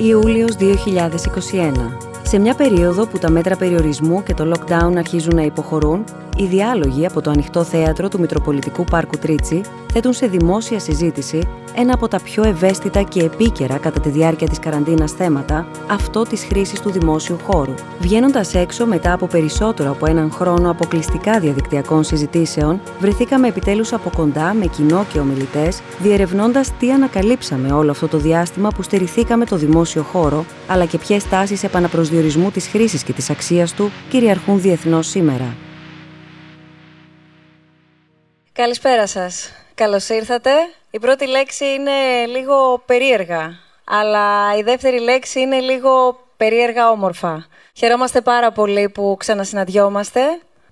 Ιούλιος 2021. Σε μια περίοδο που τα μέτρα περιορισμού και το lockdown αρχίζουν να υποχωρούν, οι διάλογοι από το ανοιχτό θέατρο του Μητροπολιτικού Πάρκου Τρίτσι θέτουν σε δημόσια συζήτηση ένα από τα πιο ευαίσθητα και επίκαιρα κατά τη διάρκεια της καραντίνας θέματα, αυτό της χρήσης του δημόσιου χώρου. Βγαίνοντας έξω μετά από περισσότερο από έναν χρόνο αποκλειστικά διαδικτυακών συζητήσεων, βρεθήκαμε επιτέλους από κοντά με κοινό και ομιλητές, διερευνώντας τι ανακαλύψαμε όλο αυτό το διάστημα που στερηθήκαμε το δημόσιο χώρο, αλλά και ποιες τάσεις επαναπροσδιορισμού της χρήσης και της αξίας του κυριαρχούν διεθνώς σήμερα. Καλησπέρα σας. Καλώς ήρθατε. Η πρώτη λέξη είναι λίγο περίεργα, αλλά η δεύτερη λέξη είναι λίγο περίεργα όμορφα. Χαιρόμαστε πάρα πολύ που ξανασυναντιόμαστε,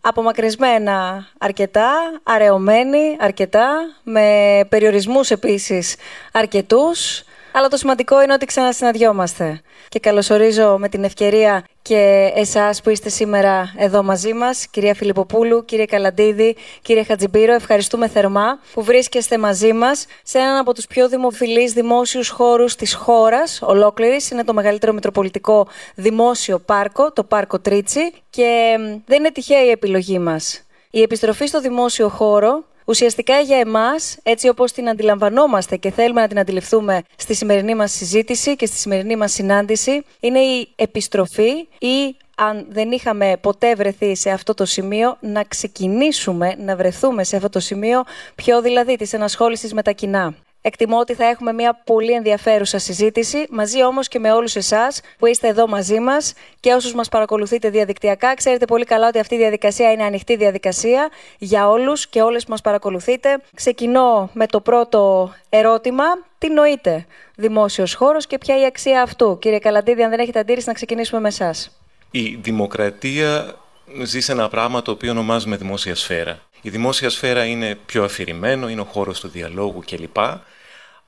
απομακρυσμένα αρκετά, αραιωμένοι αρκετά, με περιορισμούς επίσης αρκετούς, αλλά το σημαντικό είναι ότι ξανασυναντιόμαστε. Και καλωσορίζω με την ευκαιρία και εσάς που είστε σήμερα εδώ μαζί μας, κυρία Φιλιπποπούλου, κύριε Καλαντίδη, κύριε Χατζιμπύρο. Ευχαριστούμε θερμά που βρίσκεστε μαζί μας σε έναν από τους πιο δημοφιλείς δημόσιους χώρους της χώρας ολόκληρης. Είναι το μεγαλύτερο Μητροπολιτικό Δημόσιο Πάρκο, το Πάρκο Τρίτσι. Και δεν είναι τυχαία η επιλογή μας. Η επιστροφή στο δημόσιο χώρο ουσιαστικά για εμάς, έτσι όπως την αντιλαμβανόμαστε και θέλουμε να την αντιληφθούμε στη σημερινή μας συζήτηση και στη σημερινή μας συνάντηση, είναι η επιστροφή ή αν δεν είχαμε ποτέ βρεθεί σε αυτό το σημείο, να ξεκινήσουμε να βρεθούμε σε αυτό το σημείο, πιο δηλαδή της ενασχόλησης με τα κοινά. Εκτιμώ ότι θα έχουμε μια πολύ ενδιαφέρουσα συζήτηση, μαζί όμως και με όλους εσάς που είστε εδώ μαζί μας και όσους μας παρακολουθείτε διαδικτυακά. Ξέρετε πολύ καλά ότι αυτή η διαδικασία είναι ανοιχτή διαδικασία για όλους και όλες που μας παρακολουθείτε. Ξεκινώ με το πρώτο ερώτημα. Τι νοείται δημόσιος χώρος και ποια η αξία αυτού; Κύριε Καλαντίδη, αν δεν έχετε αντίρρηση, να ξεκινήσουμε με εσάς. Η δημοκρατία ζει σε ένα πράγμα το οποίο ονομάζουμε δημόσια σφαίρα. Η δημόσια σφαίρα είναι πιο αφηρημένο, είναι ο χώρος του διαλόγου κλπ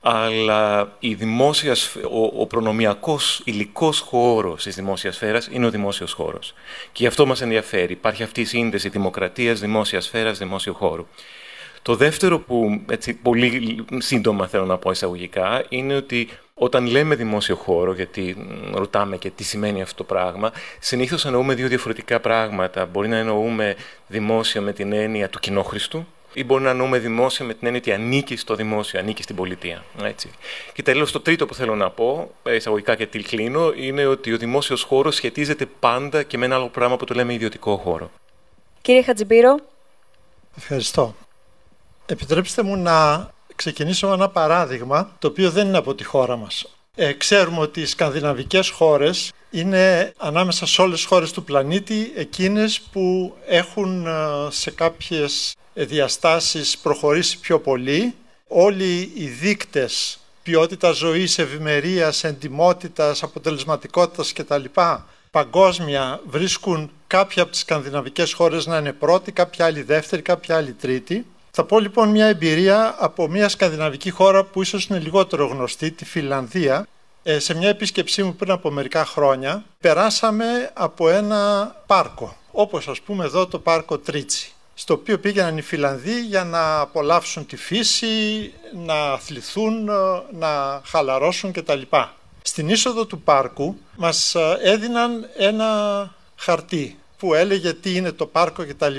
αλλά η δημόσια, ο, ο προνομιακός υλικός χώρος της δημόσιας σφαίρας είναι ο δημόσιος χώρος. Και γι' αυτό μας ενδιαφέρει. Υπάρχει αυτή η σύνδεση δημοκρατίας, δημόσιας σφαίρας, δημόσιου χώρου. Το δεύτερο που έτσι, πολύ σύντομα θέλω να πω εισαγωγικά είναι ότι όταν λέμε δημόσιο χώρο, γιατί ρωτάμε και τι σημαίνει αυτό το πράγμα, συνήθως εννοούμε δύο διαφορετικά πράγματα. Μπορεί να εννοούμε δημόσιο με την έννοια του κοινόχρηστου, ή μπορεί να εννοούμε δημόσιο με την έννοια ότι ανήκει στο δημόσιο, ανήκει στην πολιτεία. Έτσι. Και τέλος, το τρίτο που θέλω να πω, ε, εισαγωγικά και τι κλείνω, είναι ότι ο δημόσιος χώρος σχετίζεται πάντα και με ένα άλλο πράγμα που το λέμε ιδιωτικό χώρο. Κύριε Χατζιμπύρο. Ευχαριστώ. Επιτρέψτε μου να ξεκινήσω με ένα παράδειγμα, το οποίο δεν είναι από τη χώρα μας. Ε, ξέρουμε ότι οι σκανδιναβικές χώρες είναι ανάμεσα σε όλες τις χώρες του πλανήτη εκείνες που έχουν ε, σε κάποιες διαστάσεις προχωρήσει πιο πολύ. Όλοι οι δείκτες ποιότητα ζωής, ευημερίας, εντιμότητας, αποτελεσματικότητας κτλ. παγκόσμια βρίσκουν κάποια από τις σκανδιναβικές χώρες να είναι πρώτη, κάποια άλλη δεύτερη, κάποια άλλη τρίτη. Θα πω λοιπόν μια εμπειρία από μια σκανδιναβική χώρα που ίσως είναι λιγότερο γνωστή, τη Φιλανδία. Ε, σε μια επίσκεψή μου πριν από μερικά χρόνια περάσαμε από ένα πάρκο, όπως ας πούμε εδώ το πάρκο Τρίτσι στο οποίο πήγαιναν οι Φιλανδοί για να απολαύσουν τη φύση, να αθληθούν, να χαλαρώσουν κτλ. Στην είσοδο του πάρκου μας έδιναν ένα χαρτί που έλεγε τι είναι το πάρκο κτλ.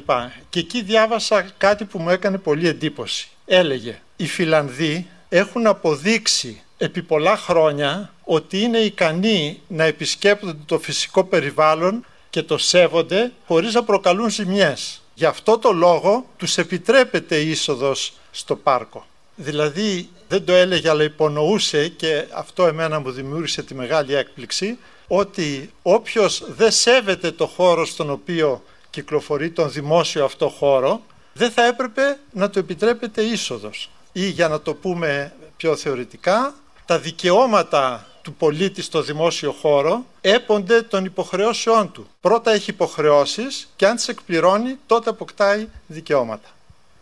Και εκεί διάβασα κάτι που μου έκανε πολύ εντύπωση. Έλεγε οι Φιλανδοί έχουν αποδείξει επί πολλά χρόνια ότι είναι ικανοί να επισκέπτονται το φυσικό περιβάλλον και το σέβονται χωρίς να προκαλούν ζημιές. Γι' αυτό το λόγο τους επιτρέπεται η είσοδος στο πάρκο. Δηλαδή δεν το έλεγε αλλά υπονοούσε και αυτό εμένα μου δημιούργησε τη μεγάλη έκπληξη ότι όποιος δεν σέβεται το χώρο στον οποίο κυκλοφορεί τον δημόσιο αυτό χώρο δεν θα έπρεπε να το επιτρέπεται είσοδος. Ή για να το πούμε πιο θεωρητικά, τα δικαιώματα του πολίτη στο δημόσιο χώρο έπονται των υποχρεώσεών του. Πρώτα έχει υποχρεώσεις και αν τις εκπληρώνει τότε αποκτάει δικαιώματα.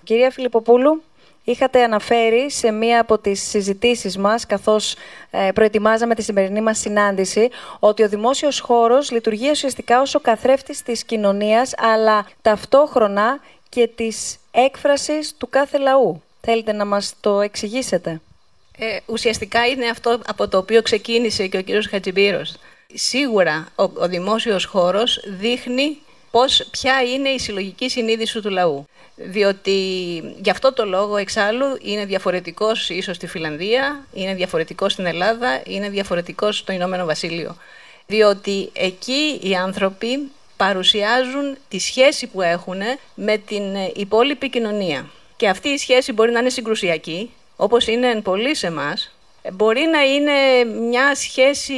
Κυρία Φιλιπποπούλου, είχατε αναφέρει σε μία από τις συζητήσεις μας, καθώς ε, προετοιμάζαμε τη σημερινή μας συνάντηση, ότι ο δημόσιος χώρος λειτουργεί ουσιαστικά ως ο καθρέφτης της κοινωνίας, αλλά ταυτόχρονα και της έκφρασης του κάθε λαού. Θέλετε να μας το εξηγήσετε; Ε, ουσιαστικά είναι αυτό από το οποίο ξεκίνησε και ο κύριος Χατζιμπύρος. Σίγουρα ο, ο δημόσιος χώρος δείχνει πώς, ποια είναι η συλλογική συνείδηση του λαού. Διότι γι' αυτό το λόγο εξάλλου είναι διαφορετικός ίσως στη Φιλανδία, είναι διαφορετικός στην Ελλάδα, είναι διαφορετικός στο Ηνωμένο Βασίλειο. Διότι εκεί οι άνθρωποι παρουσιάζουν τη σχέση που έχουν με την υπόλοιπη κοινωνία. Και αυτή η σχέση μπορεί να είναι συγκρουσιακή, όπως είναι εν πολύ σε εμάς, μπορεί να είναι μια σχέση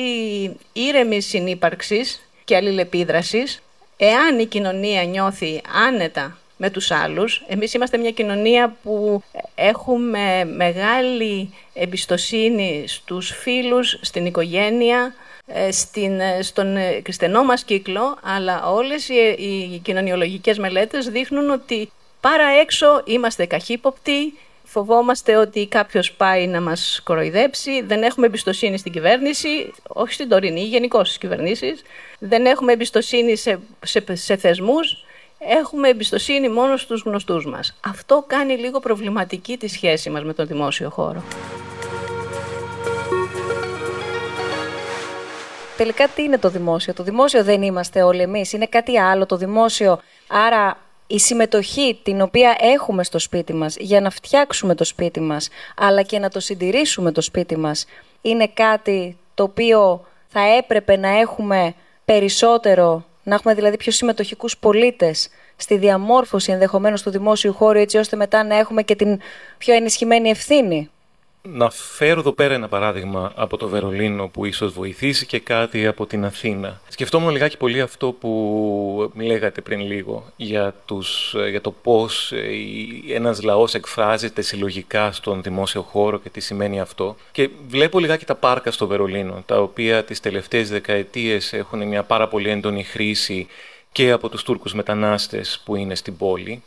ήρεμης συνύπαρξης και αλληλεπίδρασης, εάν η κοινωνία νιώθει άνετα με τους άλλους. Εμείς είμαστε μια κοινωνία που έχουμε μεγάλη εμπιστοσύνη στους φίλους, στην οικογένεια, ε, στην, ε, στον κριστενό μας κύκλο, αλλά όλες οι, οι κοινωνιολογικές μελέτες δείχνουν ότι παρά έξω είμαστε καχύποπτοι, φοβόμαστε ότι κάποιος πάει να μας κοροϊδέψει, δεν έχουμε εμπιστοσύνη στην κυβέρνηση, όχι στην τωρινή, γενικώς στις κυβερνήσεις, δεν έχουμε εμπιστοσύνη σε, σε, σε θεσμούς, έχουμε εμπιστοσύνη μόνο στους γνωστούς μας. Αυτό κάνει λίγο προβληματική τη σχέση μας με τον δημόσιο χώρο. Τελικά τι είναι το δημόσιο; Το δημόσιο δεν είμαστε όλοι εμείς. Είναι κάτι άλλο το δημόσιο. Άρα η συμμετοχή την οποία έχουμε στο σπίτι μας για να φτιάξουμε το σπίτι μας αλλά και να το συντηρήσουμε το σπίτι μας είναι κάτι το οποίο θα έπρεπε να έχουμε περισσότερο, να έχουμε δηλαδή πιο συμμετοχικούς πολίτες στη διαμόρφωση ενδεχομένως του δημόσιου χώρου έτσι ώστε μετά να έχουμε και την πιο ενισχυμένη ευθύνη. Να φέρω εδώ πέρα ένα παράδειγμα από το Βερολίνο που ίσως βοηθήσει και κάτι από την Αθήνα. Σκεφτόμουν λιγάκι πολύ αυτό που λέγατε πριν λίγο για, τους, για το πώς ένας λαός εκφράζεται συλλογικά στον δημόσιο χώρο και τι σημαίνει αυτό. Και βλέπω λιγάκι τα πάρκα στο Βερολίνο, τα οποία τις τελευταίες δεκαετίες έχουν μια πάρα πολύ έντονη χρήση και από τους Τούρκους μετανάστες που είναι στην πόλη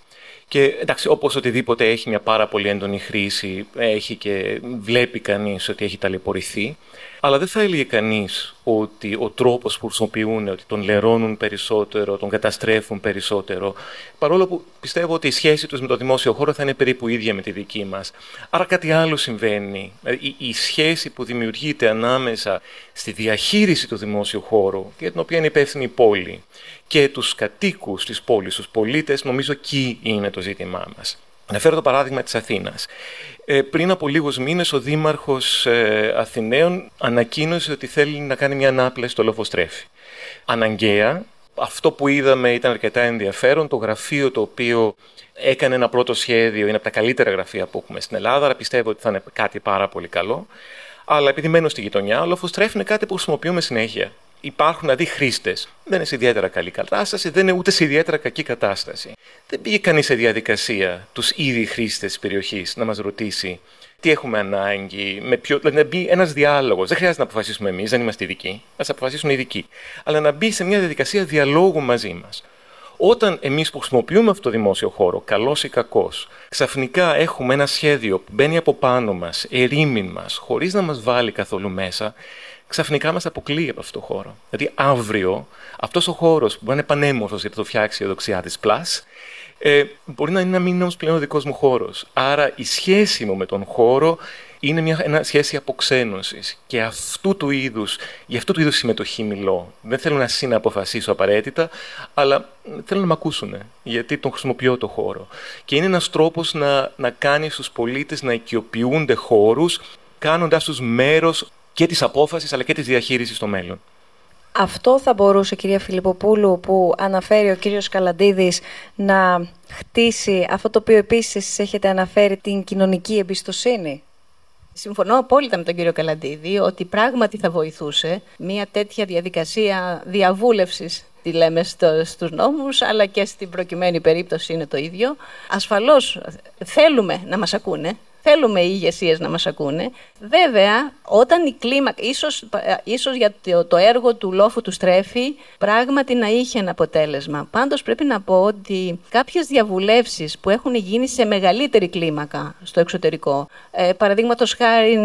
και εντάξει, όπως οτιδήποτε έχει μια πάρα πολύ έντονη χρήση, έχει και βλέπει κανείς ότι έχει ταλαιπωρηθεί. Αλλά δεν θα έλεγε κανείς ότι ο τρόπος που χρησιμοποιούν, ότι τον λερώνουν περισσότερο, τον καταστρέφουν περισσότερο. Παρόλο που πιστεύω ότι η σχέση τους με το δημόσιο χώρο θα είναι περίπου ίδια με τη δική μας. Άρα κάτι άλλο συμβαίνει. Η, η σχέση που δημιουργείται ανάμεσα στη διαχείριση του δημόσιου χώρου, για την οποία είναι υπεύθυνη η πόλη, και τους κατοίκους της πόλης, τους πολίτες, νομίζω εκεί είναι το ζήτημά μας. Να φέρω το παράδειγμα της Αθήνας. Ε, πριν από λίγους μήνες ο Δήμαρχος ε, Αθηναίων ανακοίνωσε ότι θέλει να κάνει μια ανάπλαση στο Λοφοστρέφη. Αναγκαία, αυτό που είδαμε ήταν αρκετά ενδιαφέρον, το γραφείο το οποίο έκανε ένα πρώτο σχέδιο, είναι από τα καλύτερα γραφεία που έχουμε στην Ελλάδα, αλλά πιστεύω ότι θα είναι κάτι πάρα πολύ καλό. Αλλά επειδή μένω στη γειτονιά, ο Λοφοστρέφη είναι κάτι που χρησιμοποιούμε συνέχεια υπάρχουν δηλαδή χρήστες. Δεν είναι σε ιδιαίτερα καλή κατάσταση, δεν είναι ούτε σε ιδιαίτερα κακή κατάσταση. Δεν πήγε κανείς σε διαδικασία τους ήδη χρήστες της περιοχής να μας ρωτήσει τι έχουμε ανάγκη, με ποιο, δηλαδή να μπει ένας διάλογος. Δεν χρειάζεται να αποφασίσουμε εμείς, δεν είμαστε ειδικοί, ας αποφασίσουν οι ειδικοί. Αλλά να μπει σε μια διαδικασία διαλόγου μαζί μας. Όταν εμείς που χρησιμοποιούμε αυτό το δημόσιο χώρο, καλός ή κακός, ξαφνικά έχουμε ένα σχέδιο που μπαίνει από πάνω μας, ερήμην μας, χωρίς να μας βάλει καθόλου μέσα, ξαφνικά μας αποκλείει από αυτό το χώρο. Δηλαδή, αύριο αυτός ο χώρος που μπορεί να είναι πανέμορφος γιατί το φτιάξει η Δοξιάτη Plus, ε, μπορεί να είναι να μην είναι όμως πλέον ο δικός μου χώρος. Άρα η σχέση μου με τον χώρο είναι μια ένα σχέση αποξένωσης. Και αυτού του είδους, για αυτού του είδους συμμετοχή μιλώ. Δεν θέλω να συναποφασίσω απαραίτητα, αλλά θέλω να με ακούσουν, γιατί τον χρησιμοποιώ το χώρο. Και είναι ένας τρόπος να, να κάνει στους πολίτες να οικειοποιούνται χώρους, κάνοντά τους μέρος και της απόφασης αλλά και της διαχείρισης στο μέλλον. Αυτό θα μπορούσε, κυρία Φιλιπποπούλου, που αναφέρει ο κύριος Καλαντίδης, να χτίσει αυτό το οποίο επίσης έχετε αναφέρει, την κοινωνική εμπιστοσύνη. Συμφωνώ απόλυτα με τον κύριο Καλαντίδη ότι πράγματι θα βοηθούσε μια τέτοια διαδικασία διαβούλευσης τη λέμε στο, στους νόμους, αλλά και στην προκειμένη περίπτωση είναι το ίδιο. Ασφαλώς θέλουμε να μας ακούνε, Θέλουμε οι ηγεσίες να μας ακούνε. Βέβαια, όταν η κλίμακα, ίσως, ίσως για το, έργο του λόφου του Στρέφη, πράγματι να είχε ένα αποτέλεσμα. Πάντως πρέπει να πω ότι κάποιες διαβουλεύσεις που έχουν γίνει σε μεγαλύτερη κλίμακα στο εξωτερικό, ε, παραδείγματος χάρη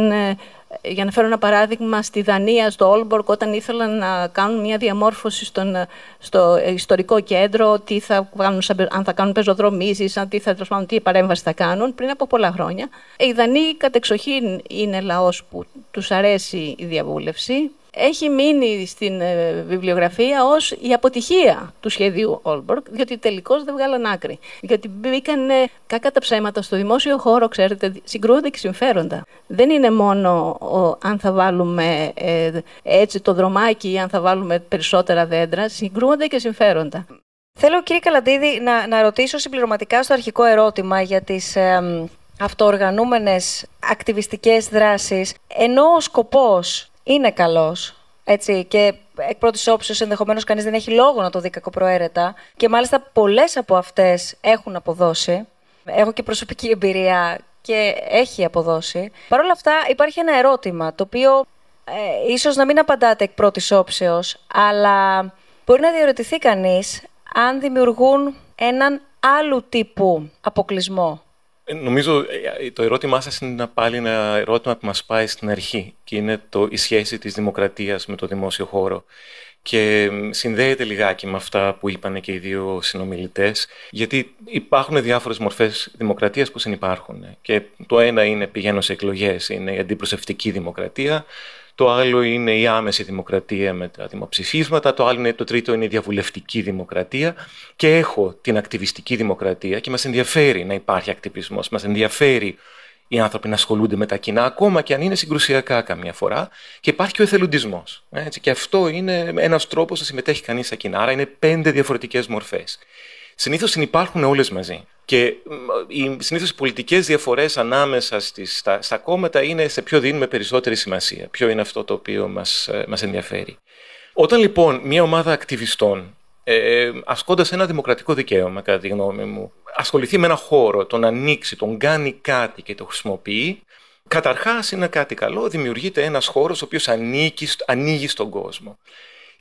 Για να φέρω ένα παράδειγμα, στη Δανία, στο Όλμπορκ, όταν ήθελαν να κάνουν μια διαμόρφωση στον, στο ιστορικό κέντρο, τι θα κάνουν, αν θα κάνουν πεζοδρομήσεις, αν τι, θα, τι παρέμβαση θα κάνουν, πριν από πολλά χρόνια. Οι Δανείοι κατεξοχήν είναι λαός που τους αρέσει η διαβούλευση, έχει μείνει στην ε, βιβλιογραφία ως η αποτυχία του σχεδίου Όλμπορκ, διότι τελικώς δεν βγάλαν άκρη. Γιατί μπήκαν κακά τα ψέματα στο δημόσιο χώρο, ξέρετε, συγκρούονται και συμφέροντα. Δεν είναι μόνο ο, αν θα βάλουμε ε, έτσι το δρομάκι ή αν θα βάλουμε περισσότερα δέντρα, συγκρούονται και συμφέροντα. Θέλω κύριε Καλαντίδη να, να ρωτήσω συμπληρωματικά στο αρχικό ερώτημα για τις ε, αυτοοργανούμενες ακτιβιστικές δράσεις, ενώ ο σκοπός είναι καλός. Έτσι, και εκ πρώτης όψεως ενδεχομένως κανείς δεν έχει λόγο να το δει κακοπροαίρετα. Και μάλιστα πολλές από αυτές έχουν αποδώσει. Έχω και προσωπική εμπειρία και έχει αποδώσει. Παρ' όλα αυτά υπάρχει ένα ερώτημα το οποίο ε, ίσως να μην απαντάτε εκ πρώτης όψεως, αλλά μπορεί να διαρωτηθεί κανείς αν δημιουργούν έναν άλλου τύπου αποκλεισμό. Ε, νομίζω ε, ε, το ερώτημά σας είναι πάλι ένα ερώτημα που μας πάει στην αρχή και είναι το, η σχέση της δημοκρατίας με το δημόσιο χώρο. Και συνδέεται λιγάκι με αυτά που είπαν και οι δύο συνομιλητές, γιατί υπάρχουν διάφορες μορφές δημοκρατίας που συνυπάρχουν. Και το ένα είναι πηγαίνω σε εκλογές, είναι η αντιπροσευτική δημοκρατία, το άλλο είναι η άμεση δημοκρατία με τα δημοψηφίσματα, το άλλο είναι το τρίτο είναι η διαβουλευτική δημοκρατία και έχω την ακτιβιστική δημοκρατία και μας ενδιαφέρει να υπάρχει ακτιβισμός, μας ενδιαφέρει οι άνθρωποι να ασχολούνται με τα κοινά, ακόμα και αν είναι συγκρουσιακά καμιά φορά. Και υπάρχει και ο εθελοντισμός. Και αυτό είναι ένας τρόπος να συμμετέχει κανείς στα κοινά. Άρα είναι πέντε διαφορετικές μορφές. Συνήθως συνεπάρχουν όλες μαζί. Και συνήθως οι πολιτικές διαφορές ανάμεσα στις, στα, στα κόμματα είναι σε ποιο δίνουμε περισσότερη σημασία. Ποιο είναι αυτό το οποίο μας ε, μας ενδιαφέρει. Όταν λοιπόν μια ομάδα ακτιβιστών, ε, ασκώντας ένα δημοκρατικό δικαίωμα, κατά τη γνώμη μου, ασχοληθεί με ένα χώρο, τον ανοίξει, τον κάνει κάτι και το χρησιμοποιεί, καταρχάς είναι κάτι καλό, δημιουργείται ένας χώρος ο οποίος ανοίγει στον κόσμο.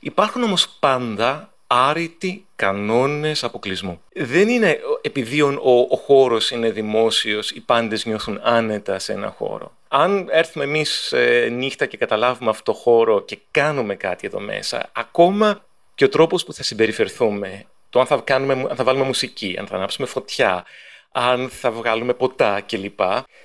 Υπάρχουν όμως πάντα άρρητοι κανόνες αποκλεισμού. Δεν είναι επειδή ο, ο χώρος είναι δημόσιος, οι πάντες νιώθουν άνετα σε ένα χώρο. Αν έρθουμε εμείς ε, νύχτα και καταλάβουμε αυτό το χώρο και κάνουμε κάτι εδώ μέσα, ακόμα και ο τρόπος που θα συμπεριφερθούμε, το αν θα, κάνουμε, αν θα βάλουμε μουσική, αν θα ανάψουμε φωτιά, αν θα βγάλουμε ποτά κλπ,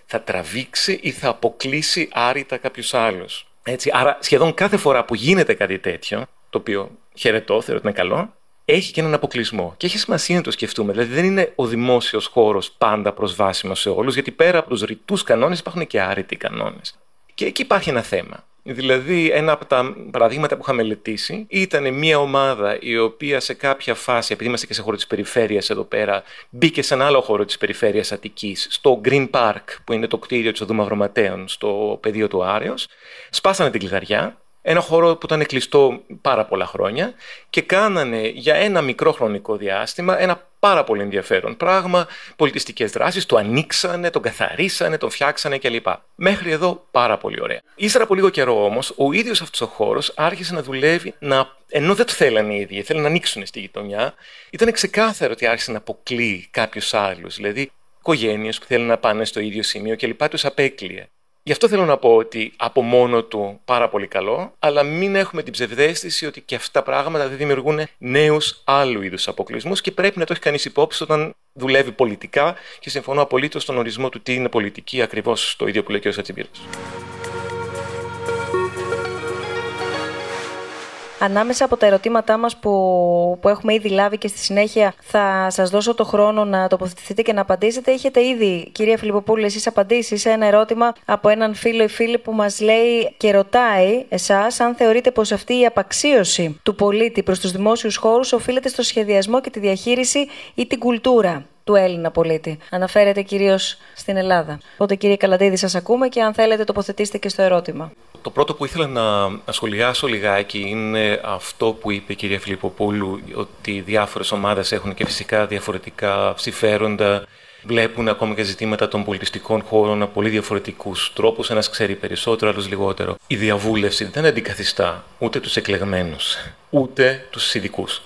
θα τραβήξει ή θα αποκλείσει άρρητα κάποιους άλλους. Έτσι, άρα σχεδόν κάθε φορά που γίνεται κάτι τέτοιο, το οποίο χαιρετώ, θεωρώ ότι είναι καλό, έχει και έναν αποκλεισμό. Και έχει σημασία να το σκεφτούμε. Δηλαδή, δεν είναι ο δημόσιος χώρος πάντα προσβάσιμος σε όλους, γιατί πέρα από τους ρητούς κανόνες υπάρχουν και άρρητοι κανόνες. Και εκεί υπάρχει ένα θέμα. Δηλαδή, ένα από τα παραδείγματα που είχα μελετήσει ήταν μια ομάδα η οποία σε κάποια φάση, επειδή είμαστε και σε χώρο της περιφέρειας εδώ πέρα, μπήκε σε ένα άλλο χώρο της περιφέρειας Αττικής, στο Green Park, που είναι το κτίριο της Οδού Μαυροματέων, στο πεδίο του Άρεος. Σπάσανε την κλειδαριά ένα χώρο που ήταν κλειστό πάρα πολλά χρόνια και κάνανε για ένα μικρό χρονικό διάστημα ένα πάρα πολύ ενδιαφέρον πράγμα, πολιτιστικές δράσεις, το ανοίξανε, τον καθαρίσανε, τον φτιάξανε κλπ. Μέχρι εδώ πάρα πολύ ωραία. Ύστερα από λίγο καιρό όμως, ο ίδιος αυτός ο χώρος άρχισε να δουλεύει, να... ενώ δεν το θέλανε οι ίδιοι, θέλανε να ανοίξουν στη γειτονιά, ήταν ξεκάθαρο ότι άρχισε να αποκλεί κάποιους άλλους. δηλαδή οικογένειες που θέλουν να πάνε στο ίδιο σημείο κλπ. τους απέκλειε. Γι' αυτό θέλω να πω ότι από μόνο του πάρα πολύ καλό, αλλά μην έχουμε την ψευδέστηση ότι και αυτά τα πράγματα δεν δημιουργούν νέους άλλου είδους αποκλεισμούς και πρέπει να το έχει κανείς υπόψη όταν δουλεύει πολιτικά και συμφωνώ απολύτως στον ορισμό του τι είναι πολιτική, ακριβώς το ίδιο που λέει ο κ. Σατσιμπίρος. Ανάμεσα από τα ερωτήματά μας που, που έχουμε ήδη λάβει και στη συνέχεια θα σας δώσω το χρόνο να τοποθετηθείτε και να απαντήσετε. Έχετε ήδη, κυρία Φιλιπποπούλη, εσείς απαντήσεις σε ένα ερώτημα από έναν φίλο ή φίλη που μας λέει και ρωτάει εσάς αν θεωρείτε πως αυτή η απαξίωση του πολίτη προς τους δημόσιους χώρους οφείλεται στο σχεδιασμό και τη διαχείριση ή την κουλτούρα του Έλληνα πολίτη. Αναφέρεται κυρίως στην Ελλάδα. Οπότε, κύριε Καλαντίδη, σας ακούμε και αν θέλετε, τοποθετήστε και στο ερώτημα. Το πρώτο που ήθελα να σχολιάσω λιγάκι είναι αυτό που είπε η κυρία Φιλιπποπούλου, ότι διάφορες ομάδες έχουν και φυσικά διαφορετικά συμφέροντα βλέπουν ακόμα και ζητήματα των πολιτιστικών χώρων από πολύ διαφορετικούς τρόπους. Ένας ξέρει περισσότερο, άλλος λιγότερο. Η διαβούλευση δεν αντικαθιστά ούτε τους εκλεγμένους, ούτε τους ειδικούς.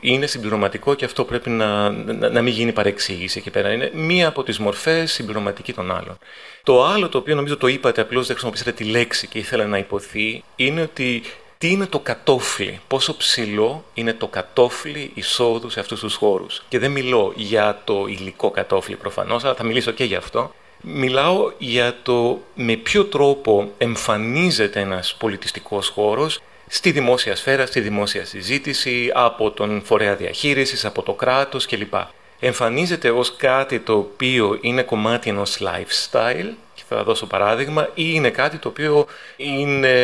Είναι συμπληρωματικό και αυτό πρέπει να, να, να μην γίνει παρεξήγηση εκεί πέρα. Είναι μία από τις μορφές συμπληρωματική των άλλων. Το άλλο το οποίο νομίζω το είπατε, απλώς δεν χρησιμοποιήσατε τη λέξη και ήθελα να υποθεί, είναι ότι τι είναι το κατόφλι, πόσο ψηλό είναι το κατόφλι εισόδου σε αυτούς τους χώρους; Και δεν μιλώ για το υλικό κατόφλι προφανώς, αλλά θα μιλήσω και για αυτό. Μιλάω για το με ποιο τρόπο εμφανίζεται ένας πολιτιστικός χώρος στη δημόσια σφαίρα, στη δημόσια συζήτηση, από τον φορέα διαχείρισης, από το κράτος κλπ. Εμφανίζεται ως κάτι το οποίο είναι κομμάτι ενός lifestyle θα δώσω παράδειγμα, ή είναι κάτι το οποίο είναι,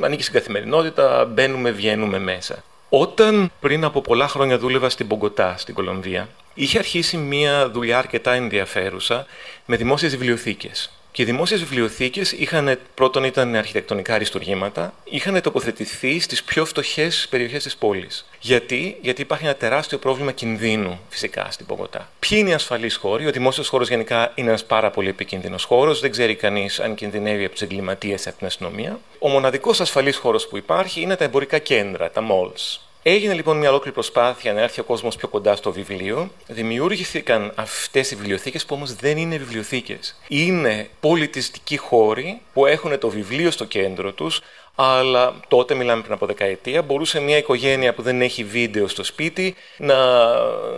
ανήκει στην καθημερινότητα, μπαίνουμε, βγαίνουμε μέσα. Όταν πριν από πολλά χρόνια δούλευα στην Πογκοτά, στην Κολομβία, είχε αρχίσει μια δουλειά αρκετά ενδιαφέρουσα με δημόσιες βιβλιοθήκες. Και οι δημόσιες βιβλιοθήκες είχαν, πρώτον ήταν αρχιτεκτονικά αριστουργήματα, είχαν τοποθετηθεί στις πιο φτωχές περιοχές της πόλης. Γιατί; Γιατί υπάρχει ένα τεράστιο πρόβλημα κινδύνου φυσικά στην Πογωτά. Ποιοι είναι οι ασφαλείς χώροι, ο δημόσιος χώρος γενικά είναι ένας πάρα πολύ επικίνδυνος χώρος, δεν ξέρει κανείς αν κινδυνεύει από τους εγκληματίες ή από την αστυνομία. Ο μοναδικός ασφαλή χώρος που υπάρχει είναι τα εμπορικά κέντρα, τα malls. Έγινε λοιπόν μια ολόκληρη προσπάθεια να έρθει ο κόσμος πιο κοντά στο βιβλίο. Δημιούργηθηκαν αυτές οι βιβλιοθήκες που όμως δεν είναι βιβλιοθήκες. Είναι πολιτιστικοί χώροι που έχουν το βιβλίο στο κέντρο τους, αλλά τότε, μιλάμε πριν από δεκαετία, μπορούσε μια οικογένεια που δεν έχει βίντεο στο σπίτι να,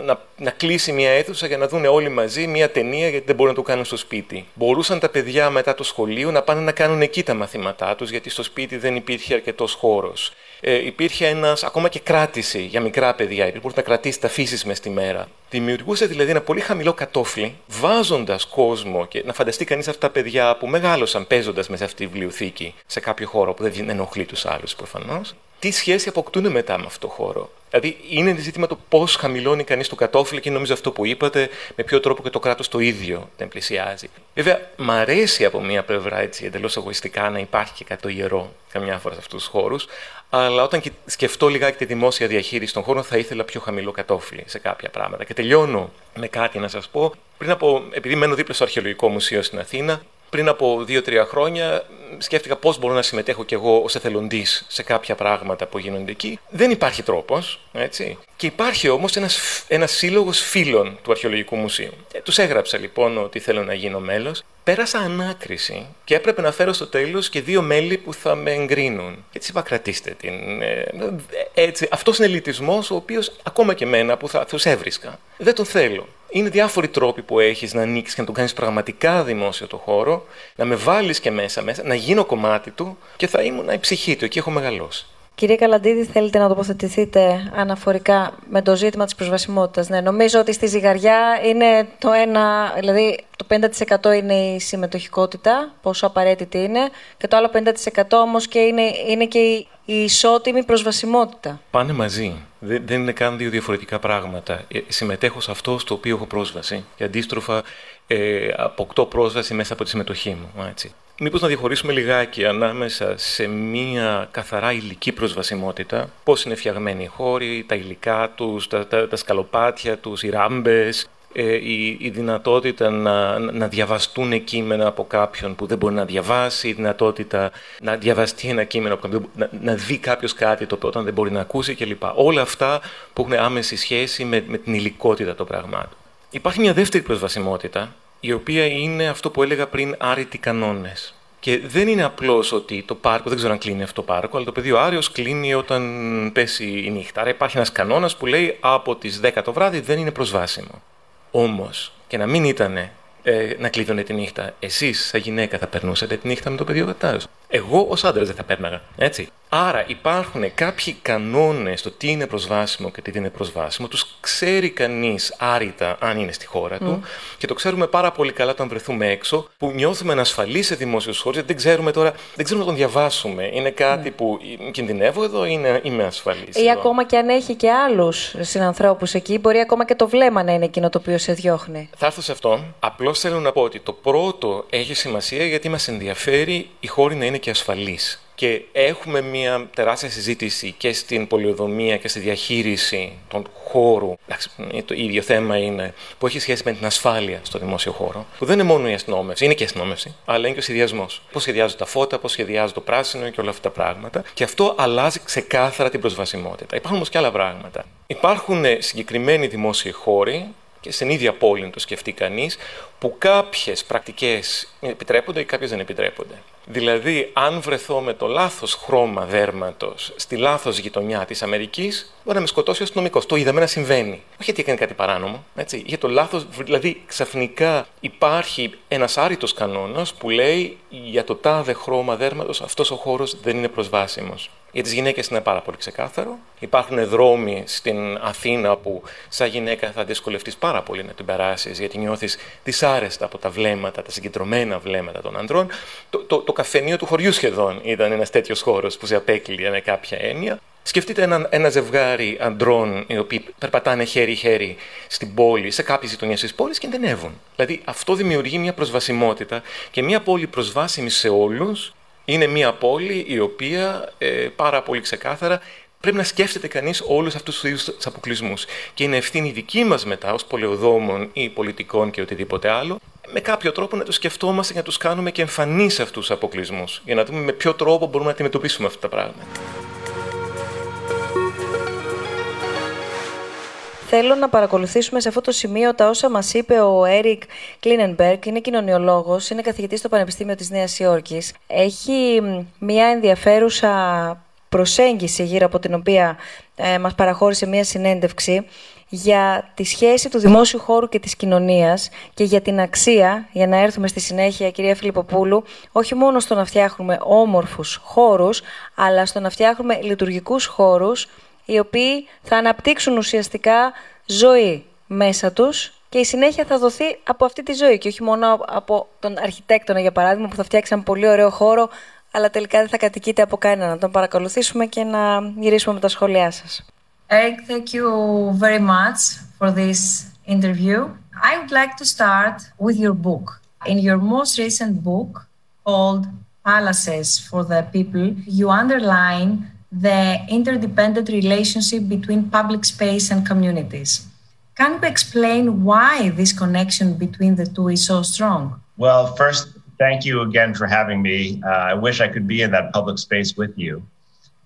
να, να κλείσει μια αίθουσα για να δουν όλοι μαζί μια ταινία γιατί δεν μπορούν να το κάνουν στο σπίτι. Μπορούσαν τα παιδιά μετά το σχολείο να πάνε να κάνουν εκεί τα μαθήματά τους, γιατί στο σπίτι δεν υπήρχε αρκετός χώρος. Ε, υπήρχε ένας, ακόμα και κράτηση για μικρά παιδιά, υπήρχε να κρατήσει τα φύσεις μες στη μέρα. Δημιουργούσε δηλαδή ένα πολύ χαμηλό κατόφλι, βάζοντας κόσμο και να φανταστεί κανείς αυτά τα παιδιά που μεγάλωσαν παίζοντας μέσα αυτή τη βιβλιοθήκη σε κάποιο χώρο που δεν ενοχλεί τους άλλους προφανώς. Τι σχέση αποκτούν μετά με αυτό το χώρο; Δηλαδή, είναι ζήτημα το πώς χαμηλώνει κανείς το κατόφλι και νομίζω αυτό που είπατε, με ποιο τρόπο και το κράτος το ίδιο δεν πλησιάζει. Βέβαια, μ' αρέσει από μία πλευρά έτσι εντελώς εγωιστικά να υπάρχει και κάτι το ιερό καμιά φορά σε αυτούς τους χώρους, αλλά όταν σκεφτώ λιγάκι τη δημόσια διαχείριση των χώρων, θα ήθελα πιο χαμηλό κατόφλι σε κάποια πράγματα. Και τελειώνω με κάτι να σας πω. Πριν από, επειδή μένω δίπλα στο Αρχαιολογικό Μουσείο στην Αθήνα, πριν από δύο-τρία χρόνια σκέφτηκα πώς μπορώ να συμμετέχω κι εγώ ως εθελοντής σε κάποια πράγματα που γίνονται εκεί. Δεν υπάρχει τρόπος, έτσι. Και υπάρχει όμως ένας ένας σύλλογος φίλων του Αρχαιολογικού Μουσείου. Ε, τους έγραψα λοιπόν ότι θέλω να γίνω μέλος. Πέρασα ανάκριση και έπρεπε να φέρω στο τέλος και δύο μέλη που θα με εγκρίνουν. Έτσι είπα, κρατήστε την. Ε, έτσι, αυτός είναι ελιτισμός ο οποίος ακόμα και εμένα που θα τους έβρισκα. Δεν τον θέλω. Είναι διάφοροι τρόποι που έχεις να ανοίξεις και να τον κάνεις πραγματικά δημόσιο το χώρο, να με βάλεις και μέσα, μέσα, να γίνω κομμάτι του και θα ήμουν η ψυχή του. Εκεί έχω μεγαλώσει. Κύριε Καλαντίδη, θέλετε να τοποθετηθείτε αναφορικά με το ζήτημα της προσβασιμότητας; Ναι, νομίζω ότι στη ζυγαριά είναι το ένα, δηλαδή το 50% είναι η συμμετοχικότητα, πόσο απαραίτητη είναι, και το άλλο 50% όμως και είναι, είναι και η, η ισότιμη προσβασιμότητα. Πάνε μαζί. Δεν, δεν είναι καν δύο διαφορετικά πράγματα. Ε, συμμετέχω σε αυτό στο οποίο έχω πρόσβαση και αντίστροφα ε, αποκτώ πρόσβαση μέσα από τη συμμετοχή μου. Έτσι. Μήπως να διαχωρίσουμε λιγάκι ανάμεσα σε μία καθαρά υλική προσβασιμότητα, πώς είναι φτιαγμένοι οι χώροι, τα υλικά τους, τα, τα, τα σκαλοπάτια τους, οι ράμπες, ε, η, η, δυνατότητα να, να διαβαστούν κείμενα από κάποιον που δεν μπορεί να διαβάσει, η δυνατότητα να διαβαστεί ένα κείμενο, από να, να δει κάποιος κάτι το οποίο όταν δεν μπορεί να ακούσει κλπ. Όλα αυτά που έχουν άμεση σχέση με, με την υλικότητα των πραγμάτων. Υπάρχει μια δεύτερη προσβασιμότητα, η οποία είναι αυτό που έλεγα πριν άρρητοι κανόνες. Και δεν είναι απλώς ότι το πάρκο, δεν ξέρω αν κλείνει αυτό το πάρκο, αλλά το πεδίο Άριος κλείνει όταν πέσει η νύχτα. Άρα υπάρχει ένας κανόνας που λέει από τις 10 το βράδυ δεν είναι προσβάσιμο. Όμως, και να μην ήταν ε, να κλείδωνε τη νύχτα, εσείς, σαν γυναίκα, θα περνούσατε τη νύχτα με το πεδίο Άριο. Εγώ ως άντρας δεν θα πέρναγα. Έτσι. Άρα υπάρχουν κάποιοι κανόνες στο τι είναι προσβάσιμο και τι δεν είναι προσβάσιμο. Τους ξέρει κανείς άρρητα αν είναι στη χώρα του και το ξέρουμε πάρα πολύ καλά όταν βρεθούμε έξω, που νιώθουμε ανασφαλεί σε δημόσιους χώρους γιατί δεν ξέρουμε τώρα, δεν ξέρουμε να τον διαβάσουμε. Είναι κάτι mm. που κινδυνεύω εδώ ή είναι, είμαι ασφαλής. Ή ακόμα και αν έχει και άλλους συνανθρώπους εκεί, μπορεί ακόμα και το βλέμμα να είναι εκείνο το οποίο σε διώχνει. Θα έρθω σε αυτό. Απλώς θέλω να πω ότι το πρώτο έχει σημασία γιατί μας ενδιαφέρει η χώρη να είναι και ασφαλή Και έχουμε μια τεράστια συζήτηση και στην πολιοδομία και στη διαχείριση των χώρου. το ίδιο θέμα είναι που έχει σχέση με την ασφάλεια στο δημόσιο χώρο. Που δεν είναι μόνο η αστυνόμευση, είναι και η αστυνόμευση, αλλά είναι και ο σχεδιασμός. Πώς σχεδιάζω τα φώτα, πώς σχεδιάζω το πράσινο και όλα αυτά τα πράγματα. Και αυτό αλλάζει ξεκάθαρα την προσβασιμότητα. Υπάρχουν όμως και άλλα πράγματα. Υπάρχουν συγκεκριμένοι δημόσιοι χώροι και στην ίδια πόλη να το σκεφτεί κανείς, που κάποιες πρακτικές επιτρέπονται ή κάποιες δεν επιτρέπονται. Δηλαδή, αν βρεθώ με το λάθος χρώμα δέρματος στη λάθος γειτονιά της Αμερικής, μπορεί να με σκοτώσει ο αστυνομικός. Το είδαμε να συμβαίνει. Όχι γιατί έκανε κάτι παράνομο. Έτσι. Για το λάθος, δηλαδή ξαφνικά υπάρχει ένας άρρητος κανόνας που λέει για το τάδε χρώμα δέρματος αυτός ο χώρος δεν είναι προσβάσιμος. Για τις γυναίκες είναι πάρα πολύ ξεκάθαρο. Υπάρχουν δρόμοι στην Αθήνα που, σαν γυναίκα, θα δυσκολευτείς πάρα πολύ να την περάσεις, γιατί νιώθεις δυσάρεστα από τα βλέμματα, τα συγκεντρωμένα βλέμματα των ανδρών. Το, το, το καφενείο του χωριού σχεδόν ήταν ένας τέτοιος χώρος που σε απέκλειε με κάποια έννοια. Σκεφτείτε ένα, ένα ζευγάρι αντρών οι οποίοι περπατάνε χέρι-χέρι στην πόλη, σε κάποιες γειτονιές τη πόλης και εντενεύουν. Δηλαδή αυτό δημιουργεί μια προσβασιμότητα και μια πόλη προσβάσιμη σε όλους είναι μια πόλη η οποία ε, πάρα πολύ ξεκάθαρα πρέπει να σκέφτεται κανείς όλους αυτούς τους είδους τους αποκλεισμούς. Και είναι ευθύνη δική μας μετά, ως πολεοδόμων ή πολιτικών και οτιδήποτε άλλο, με κάποιο τρόπο να τους σκεφτόμαστε και να τους κάνουμε και εμφανείς αυτούς τους αποκλεισμούς. Για να δούμε με ποιο τρόπο μπορούμε να αντιμετωπίσουμε αυτά τα πράγματα. Θέλω να παρακολουθήσουμε σε αυτό το σημείο τα όσα μας είπε ο Έρικ Κλίνενμπεργκ, είναι κοινωνιολόγος, είναι καθηγητής στο Πανεπιστήμιο της Νέας Υόρκης. Έχει μια ενδιαφέρουσα προσέγγιση γύρω από την οποία ε, μας παραχώρησε μια συνέντευξη για τη σχέση του δημόσιου χώρου και της κοινωνίας και για την αξία, για να έρθουμε στη συνέχεια, κυρία Φιλιπποπούλου, όχι μόνο στο να φτιάχνουμε όμορφους χώρους, αλλά στο να φτιάχνουμε λειτουργικούς χώρους οι οποίοι θα αναπτύξουν ουσιαστικά ζωή μέσα τους και η συνέχεια θα δοθεί από αυτή τη ζωή και όχι μόνο από τον αρχιτέκτονα, για παράδειγμα, που θα φτιάξει ένα πολύ ωραίο χώρο, αλλά τελικά δεν θα κατοικείται από κανέναν. Να τον παρακολουθήσουμε και να γυρίσουμε με τα σχόλιά σας. Eric, thank you very much for this interview. I would like to start with your book. In your most recent book called Palaces for the People, you underline the interdependent relationship between public space and communities. Can you explain why this connection between the two is so strong? Well, first, thank you again for having me. Uh, I wish I could be in that public space with you.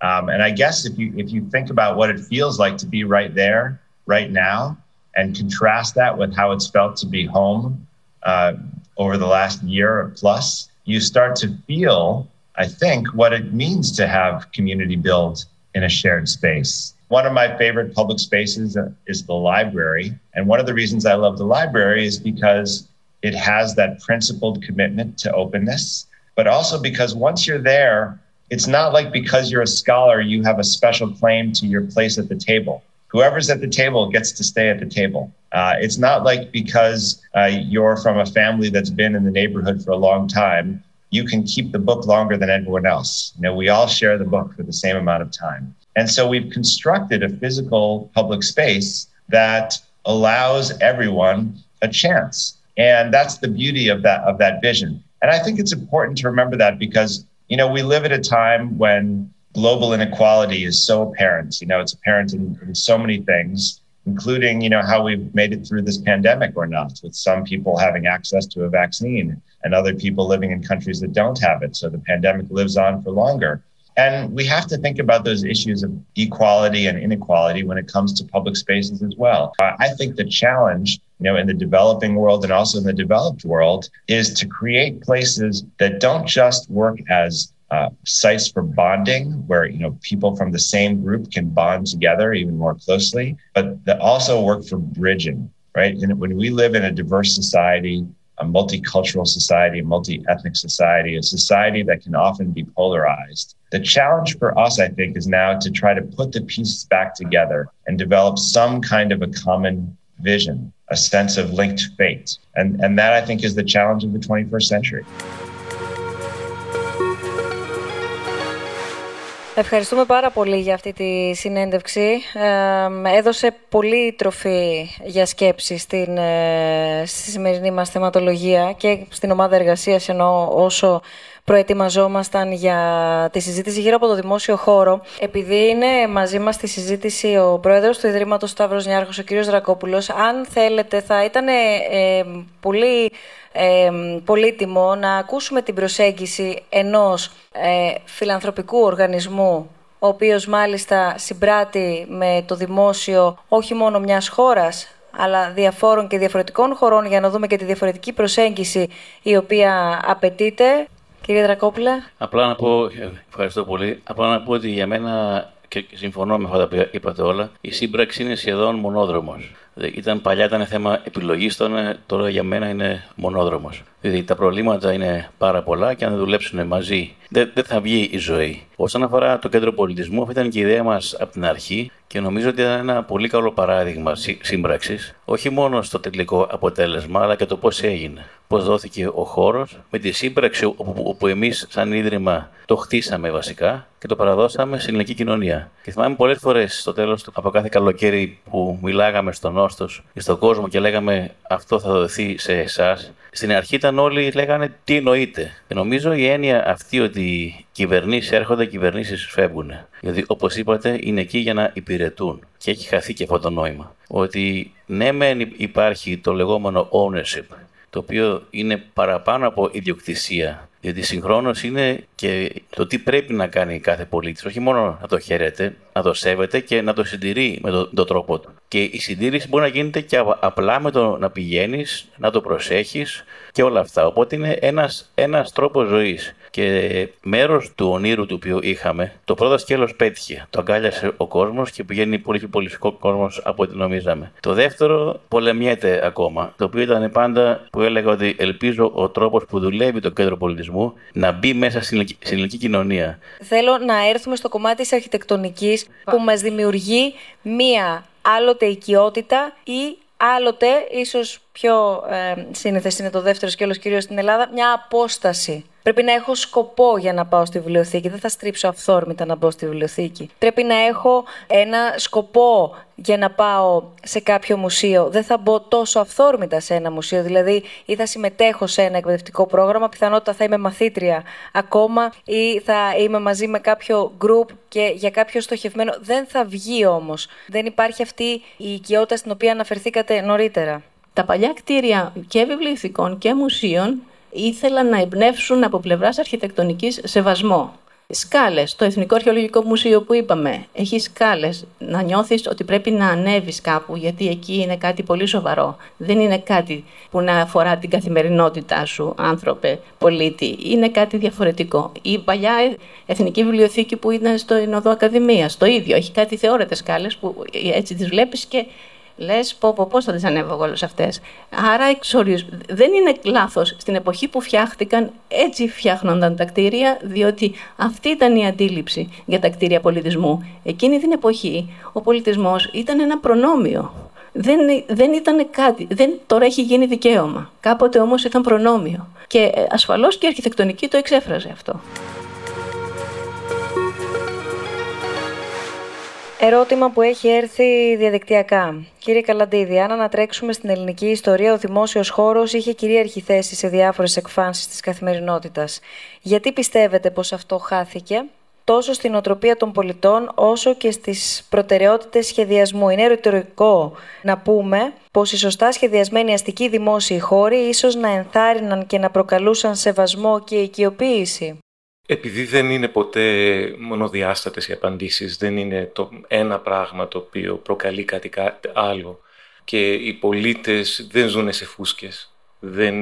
Um, and I guess if you if you think about what it feels like to be right there, right now, and contrast that with how it's felt to be home uh, over the last year or plus, you start to feel I think, what it means to have community build in a shared space. One of my favorite public spaces is the library. And one of the reasons I love the library is because it has that principled commitment to openness, but also because once you're there, it's not like because you're a scholar, you have a special claim to your place at the table. Whoever's at the table gets to stay at the table. Uh, it's not like because uh, you're from a family that's been in the neighborhood for a long time, you can keep the book longer than everyone else. You know, we all share the book for the same amount of time. And so we've constructed a physical public space that allows everyone a chance. And that's the beauty of that of that vision. And I think it's important to remember that because, you know, we live at a time when global inequality is so apparent. You know, it's apparent in, in so many things including you know how we've made it through this pandemic or not with some people having access to a vaccine and other people living in countries that don't have it. So the pandemic lives on for longer. And we have to think about those issues of equality and inequality when it comes to public spaces as well. I think the challenge you know in the developing world and also in the developed world is to create places that don't just work as uh, sites for bonding where you know people from the same group can bond together even more closely but that also work for bridging right? And when we live in a diverse society a multicultural society a multi-ethnic society a society that can often be polarized the challenge for us i think is now to try to put the pieces back together and develop some kind of a common vision a sense of linked fate. And and that i think is the challenge of the 21st century Ευχαριστούμε πάρα πολύ για αυτή τη συνέντευξη. έδωσε πολύ τροφή για σκέψη στην, ε, στη σημερινή μας θεματολογία και στην ομάδα εργασίας ενώ όσο προετοιμαζόμασταν για τη συζήτηση γύρω από το δημόσιο χώρο, επειδή είναι μαζί μας στη συζήτηση ο πρόεδρος του Ιδρύματος Σταύρος Νιάρχος, ο κ. Δρακόπουλος, αν θέλετε θα ήταν ε, πολύ ε, πολύτιμο να ακούσουμε την προσέγγιση ενός ε, φιλανθρωπικού οργανισμού ο οποίος μάλιστα συμπράττει με το δημόσιο όχι μόνο μιας χώρας, αλλά διαφόρων και διαφορετικών χωρών για να δούμε και τη διαφορετική προσέγγιση η οποία απαιτείται. Κύριε Δρακόπουλα. Απλά να πω, ευχαριστώ πολύ, απλά να πω ότι για μένα και συμφωνώ με αυτά που είπατε όλα, η σύμπραξη είναι σχεδόν μονόδρομος. Ήταν, παλιά ήταν θέμα επιλογής, τώρα για μένα είναι μονόδρομος. Δηλαδή τα προβλήματα είναι πάρα πολλά και αν δεν δουλέψουν μαζί δεν, δεν θα βγει η ζωή. Όσον αφορά το κέντρο πολιτισμού, αυτή ήταν και η ιδέα μας από την αρχή και νομίζω ότι ήταν ένα πολύ καλό παράδειγμα σύμπραξης, όχι μόνο στο τελικό αποτέλεσμα, αλλά και το πώς έγινε. Πώς δόθηκε ο χώρος με τη σύμπραξη όπου, όπου εμείς, σαν ίδρυμα, το χτίσαμε βασικά και το παραδώσαμε στην ελληνική κοινωνία. Και θυμάμαι πολλές φορές στο τέλος από κάθε καλοκαίρι που μιλάγαμε στον Όστο ή στον κόσμο και λέγαμε Αυτό θα δοθεί σε εσάς. Στην αρχή ήταν όλοι λέγανε Τι εννοείται. Και νομίζω η έννοια αυτή ότι κυβερνήσεις έρχονται, κυβερνήσεις φεύγουν. Γιατί όπως είπατε, είναι εκεί για να υπηρετούν. Και έχει χαθεί και αυτό το νόημα. Ότι ναι, μεν υπάρχει το λεγόμενο ownership, το οποίο είναι παραπάνω από ιδιοκτησία. Γιατί συγχρόνως είναι και το τι πρέπει να κάνει κάθε πολίτης. Όχι μόνο να το χαίρεται, να το σέβεται και να το συντηρεί με τον, τον τρόπο του. Και η συντήρηση μπορεί να γίνεται και απλά με το να πηγαίνεις, να το προσέχεις και όλα αυτά. Οπότε είναι ένας ένας τρόπος ζωής. Και μέρος του ονείρου του οποίου είχαμε, το πρώτο σκέλος πέτυχε. Το αγκάλιασε ο κόσμος και πηγαίνει πολύ πιο πολιτικό κόσμος από ό,τι νομίζαμε. Το δεύτερο πολεμιέται ακόμα. Το οποίο ήταν πάντα που έλεγα ότι ελπίζω ο τρόπος που δουλεύει το κέντρο πολιτισμού να μπει μέσα στην ελληνική κοινωνία. Θέλω να έρθουμε στο κομμάτι της αρχιτεκτονικής που μας δημιουργεί μία άλλοτε οικειότητα ή άλλοτε, ίσως πιο ε, σύνηθες είναι το δεύτερο σκέλος κυρίως στην Ελλάδα, μια απόσταση Πρέπει να έχω σκοπό για να πάω στη βιβλιοθήκη. Δεν θα στρίψω αυθόρμητα να μπω στη βιβλιοθήκη. Πρέπει να έχω ένα σκοπό για να πάω σε κάποιο μουσείο. Δεν θα μπω τόσο αυθόρμητα σε ένα μουσείο. Δηλαδή, ή θα συμμετέχω σε ένα εκπαιδευτικό πρόγραμμα, πιθανότητα θα είμαι μαθήτρια ακόμα, ή θα είμαι μαζί με κάποιο group και για κάποιο στοχευμένο. Δεν θα βγει όμως. Δεν υπάρχει αυτή η οικειότητα στην οποία αναφερθήκατε νωρίτερα. Τα παλιά κτίρια και βιβλιοθηκών και μουσείων ήθελαν να εμπνεύσουν από πλευράς αρχιτεκτονικής σεβασμό. Σκάλες. Το Εθνικό Αρχαιολογικό Μουσείο που είπαμε έχει σκάλες. Να νιώθεις ότι πρέπει να ανέβεις κάπου, γιατί εκεί είναι κάτι πολύ σοβαρό. Δεν είναι κάτι που να αφορά την καθημερινότητά σου, άνθρωπε, πολίτη. Είναι κάτι διαφορετικό. Η παλιά Εθνική Βιβλιοθήκη που ήταν στο Ινωδό Ακαδημία, το ίδιο. Έχει κάτι θεώρετε σκάλες που έτσι τις βλέπεις και Λες, πω, πω, πώς θα τις ανέβω όλες αυτές. Άρα, εξορισ... δεν είναι λάθος. Στην εποχή που φτιάχτηκαν, έτσι φτιάχνονταν τα κτίρια, διότι αυτή ήταν η αντίληψη για τα κτίρια πολιτισμού. Εκείνη την εποχή, ο πολιτισμός ήταν ένα προνόμιο. Δεν, δεν ήταν κάτι. Δεν, τώρα έχει γίνει δικαίωμα. Κάποτε όμως ήταν προνόμιο. Και ε, ασφαλώς και η αρχιτεκτονική το εξέφραζε αυτό. Ερώτημα που έχει έρθει διαδικτυακά. Κύριε Καλαντίδη, αν ανατρέξουμε στην ελληνική ιστορία, ο δημόσιος χώρος είχε κυρίαρχη θέση σε διάφορες εκφάνσεις της καθημερινότητας. Γιατί πιστεύετε πως αυτό χάθηκε, τόσο στην οτροπία των πολιτών, όσο και στις προτεραιότητες σχεδιασμού; Είναι ρητορικό να πούμε πως οι σωστά σχεδιασμένοι αστικοί δημόσιοι χώροι ίσως να ενθάρρυναν και να προκαλούσαν σεβασμό και οικειοποίηση. Επειδή δεν είναι ποτέ μονοδιάστατες οι απαντήσεις, δεν είναι το ένα πράγμα το οποίο προκαλεί κάτι άλλο και οι πολίτες δεν ζουν σε φούσκες. Δεν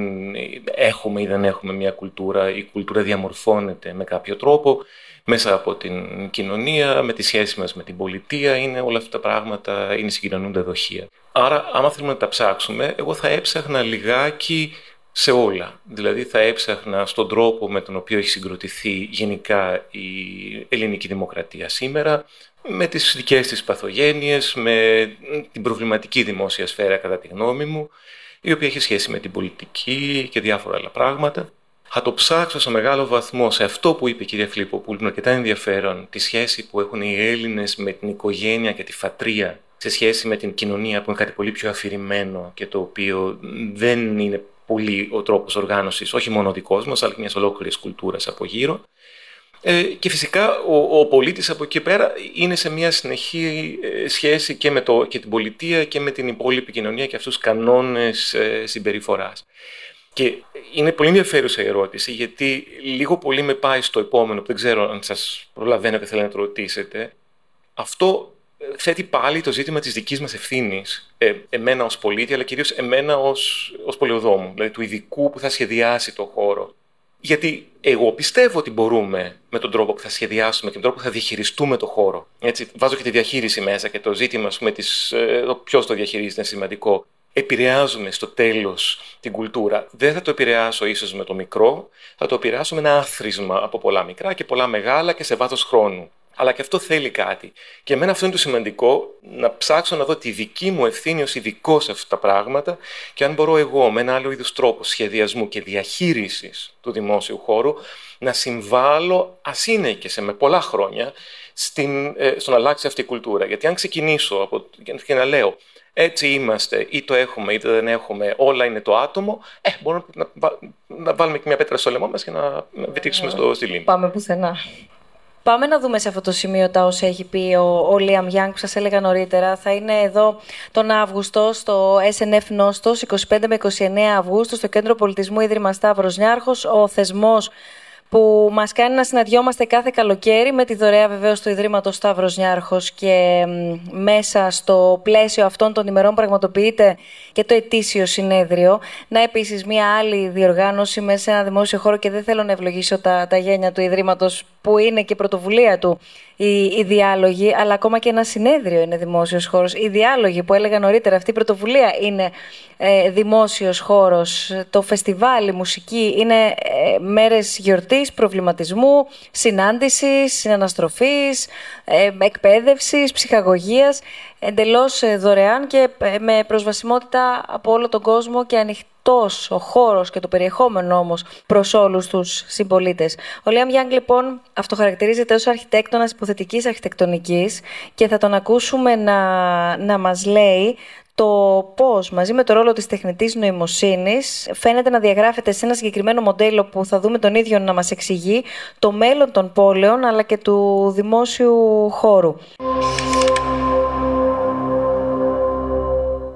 έχουμε ή δεν έχουμε μια κουλτούρα, η κουλτούρα διαμορφώνεται με κάποιο τρόπο μέσα από την κοινωνία, με τη σχέση μας με την πολιτεία, είναι όλα αυτά τα πράγματα, είναι συγκοινωνούντα δοχεία. Άρα, άμα θέλουμε να τα ψάξουμε, εγώ θα έψαχνα λιγάκι σε όλα. Δηλαδή θα έψαχνα στον τρόπο με τον οποίο έχει συγκροτηθεί γενικά η ελληνική δημοκρατία σήμερα, με τις δικές της παθογένειες, με την προβληματική δημόσια σφαίρα κατά τη γνώμη μου, η οποία έχει σχέση με την πολιτική και διάφορα άλλα πράγματα. Θα το ψάξω σε μεγάλο βαθμό σε αυτό που είπε η κυρία Φλίππο, που είναι αρκετά ενδιαφέρον, τη σχέση που έχουν οι Έλληνες με την οικογένεια και τη φατρία σε σχέση με την κοινωνία που είναι κάτι πολύ πιο αφηρημένο και το οποίο δεν είναι πολύ ο τρόπος οργάνωσης, όχι μόνο δικός μας, αλλά και μιας ολόκληρης κουλτούρας από γύρω. Ε, και φυσικά ο, ο πολίτης από εκεί πέρα είναι σε μια συνεχή ε, σχέση και με το, και την πολιτεία και με την υπόλοιπη κοινωνία και αυτούς τους κανόνες ε, συμπεριφοράς. Και είναι πολύ ενδιαφέρουσα η ερώτηση, γιατί λίγο πολύ με πάει στο επόμενο, που δεν ξέρω αν σας προλαβαίνω και θέλω να το ρωτήσετε. Αυτό ε, θέτει πάλι το ζήτημα της δικής μας ευθύνης, ε, εμένα ως πολίτη, αλλά κυρίως εμένα ως, ως πολιοδόμου, δηλαδή του ειδικού που θα σχεδιάσει το χώρο. Γιατί εγώ πιστεύω ότι μπορούμε με τον τρόπο που θα σχεδιάσουμε και τον τρόπο που θα διαχειριστούμε το χώρο. Έτσι, βάζω και τη διαχείριση μέσα και το ζήτημα, ας πούμε, της, ε, ποιος το διαχειρίζεται είναι σημαντικό επηρεάζουμε στο τέλος την κουλτούρα. Δεν θα το επηρεάσω ίσως με το μικρό, θα το επηρεάσω με ένα άθροισμα από πολλά μικρά και πολλά μεγάλα και σε βάθος χρόνου. Αλλά και αυτό θέλει κάτι. Και εμένα αυτό είναι το σημαντικό, να ψάξω να δω τη δική μου ευθύνη ως ειδικό σε αυτά τα πράγματα και αν μπορώ εγώ με ένα άλλο είδους τρόπο σχεδιασμού και διαχείρισης του δημόσιου χώρου να συμβάλλω, ας είναι και σε με πολλά χρόνια, στην, ε, στο να αλλάξει αυτή η κουλτούρα. Γιατί αν ξεκινήσω από, και να λέω έτσι είμαστε, ή το έχουμε είτε δεν έχουμε, όλα είναι το άτομο, ε, μπορούμε να, να βάλουμε και μια πέτρα στο λαιμό μας και να βυτίξουμε στο, στη λίμνη. Πάμε πουθενά. Πάμε να δούμε σε αυτό το σημείο τα όσα έχει πει ο, ο Λίαμ Γιάνγκ που σας έλεγα νωρίτερα. Θα είναι εδώ τον Αύγουστο στο SNF Νόστος, 25 με 29 Αυγούστου, στο Κέντρο Πολιτισμού Ίδρυμα Σταύρος Νιάρχος. Ο θεσμός που μας κάνει να συναντιόμαστε κάθε καλοκαίρι με τη δωρεά βεβαίως του Ιδρύματος Σταύρος Νιάρχος και μέσα στο πλαίσιο αυτών των ημερών πραγματοποιείται και το ετήσιο συνέδριο. Να επίσης μια άλλη διοργάνωση μέσα σε ένα δημόσιο χώρο και δεν θέλω να ευλογήσω τα, τα γένια του Ιδρύματος που είναι και πρωτοβουλία του οι, οι διάλογοι, αλλά ακόμα και ένα συνέδριο είναι δημόσιος χώρος. Οι διάλογοι που έλεγα νωρίτερα, αυτή η πρωτοβουλία είναι ε, δημόσιος χώρος. Το φεστιβάλ, η μουσική είναι ε, μέρες γιορτής, προβληματισμού, συνάντησης, συναναστροφής, ε, εκπαίδευσης, ψυχαγωγίας. Εντελώς ε, δωρεάν και ε, με προσβασιμότητα από όλο τον κόσμο και ανοιχτή ο χώρος και το περιεχόμενο όμως προς όλους τους συμπολίτες. Ο Λίαμ Γιάνγκ λοιπόν αυτοχαρακτηρίζεται ως αρχιτέκτονας υποθετικής αρχιτεκτονικής και θα τον ακούσουμε να, να μας λέει το πώς μαζί με το ρόλο της τεχνητής νοημοσύνης φαίνεται να διαγράφεται σε ένα συγκεκριμένο μοντέλο που θα δούμε τον ίδιο να μας εξηγεί το μέλλον των πόλεων αλλά και του δημόσιου χώρου.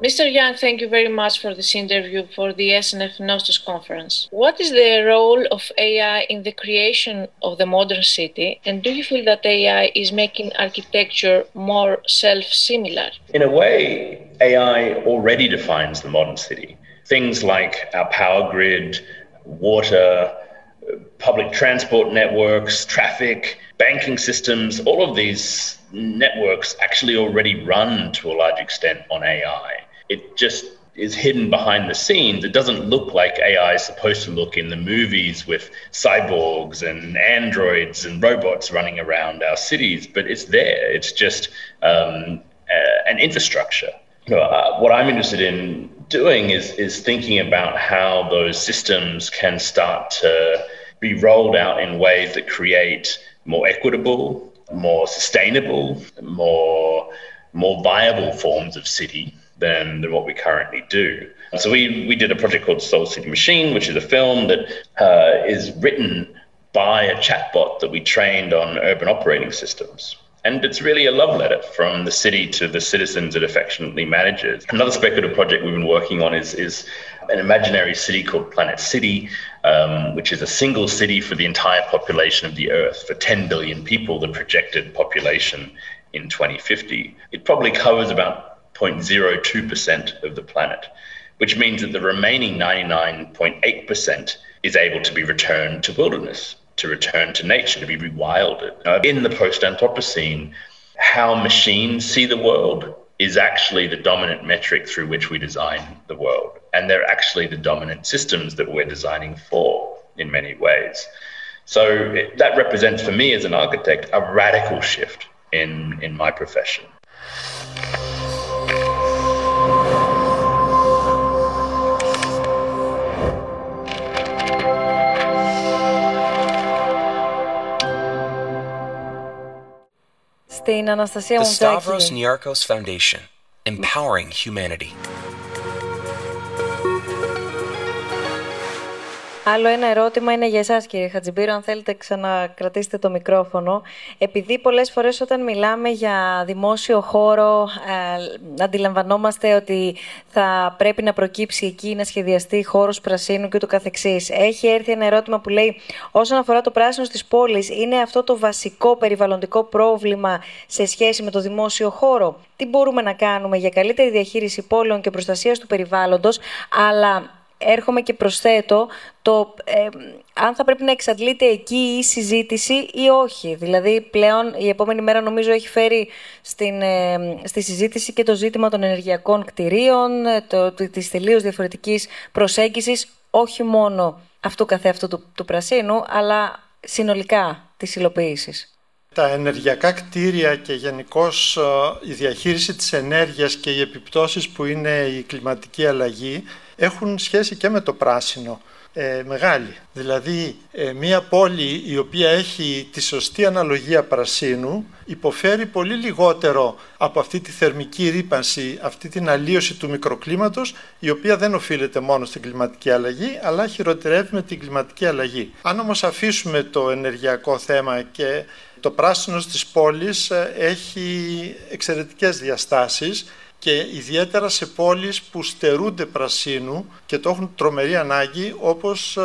Mr. Young, thank you very much for this interview for the SNF Nostos conference. What is the role of AI in the creation of the modern city, and do you feel that AI is making architecture more self similar? In a way, AI already defines the modern city. Things like our power grid, water, public transport networks, traffic, banking systems, all of these networks actually already run to a large extent on AI it just is hidden behind the scenes. It doesn't look like AI is supposed to look in the movies with cyborgs and androids and robots running around our cities, but it's there. It's just um, uh, an infrastructure. Uh, what I'm interested in doing is is thinking about how those systems can start to be rolled out in ways that create more equitable, more sustainable, more more viable forms of city than, than what we currently do. So we, we did a project called Soul City Machine, which is a film that uh, is written by a chatbot that we trained on urban operating systems. And it's really a love letter from the city to the citizens it affectionately manages. Another speculative project we've been working on is, is an imaginary city called Planet City, um, which is a single city for the entire population of the Earth, for 10 billion people, the projected population in 2050. It probably covers about 0.02% of the planet, which means that the remaining 99.8% is able to be returned to wilderness, to return to nature, to be rewilded. In the post Anthropocene, how machines see the world is actually the dominant metric through which we design the world. And they're actually the dominant systems that we're designing for in many ways. So that represents for me as an architect a radical shift in, in my profession. The Stavros Niarchos Foundation, empowering humanity. Άλλο ένα ερώτημα είναι για εσάς κύριε Χατζιμπύρο, αν θέλετε ξανακρατήσετε το μικρόφωνο. Επειδή πολλές φορές όταν μιλάμε για δημόσιο χώρο ε, αντιλαμβανόμαστε ότι θα πρέπει να προκύψει εκεί να σχεδιαστεί χώρος πρασίνου και ούτω καθεξής. Έχει έρθει ένα ερώτημα που λέει όσον αφορά το πράσινο στις πόλεις, είναι αυτό το βασικό περιβαλλοντικό πρόβλημα σε σχέση με το δημόσιο χώρο; Τι μπορούμε να κάνουμε για καλύτερη διαχείριση πόλεων και προστασίας του περιβάλλοντος, αλλά έρχομαι και προσθέτω το ε, αν θα πρέπει να εξαντλείται εκεί η συζήτηση ή όχι. Δηλαδή πλέον η επόμενη μέρα νομίζω έχει φέρει στην, ε, στη συζήτηση και το ζήτημα των ενεργειακών κτηρίων, ε, το, της τελείως διαφορετικής προσέγγισης, όχι μόνο αυτού καθεαυτού του, του πρασίνου, αλλά συνολικά της υλοποίησης τα ενεργειακά κτίρια και γενικώς η διαχείριση της ενέργειας και οι επιπτώσεις που είναι η κλιματική αλλαγή έχουν σχέση και με το πράσινο. Ε, μεγάλη. Δηλαδή, ε, μία πόλη η οποία έχει τη σωστή αναλογία πρασίνου υποφέρει πολύ λιγότερο από αυτή τη θερμική ρήπανση, αυτή την αλλίωση του μικροκλίματος, η οποία δεν οφείλεται μόνο στην κλιματική αλλαγή, αλλά χειροτερεύει με την κλιματική αλλαγή. Αν όμως αφήσουμε το ενεργειακό θέμα και το πράσινο στις πόλεις ε, έχει εξαιρετικές διαστάσεις και ιδιαίτερα σε πόλεις που στερούνται πρασίνου και το έχουν τρομερή ανάγκη όπως ε,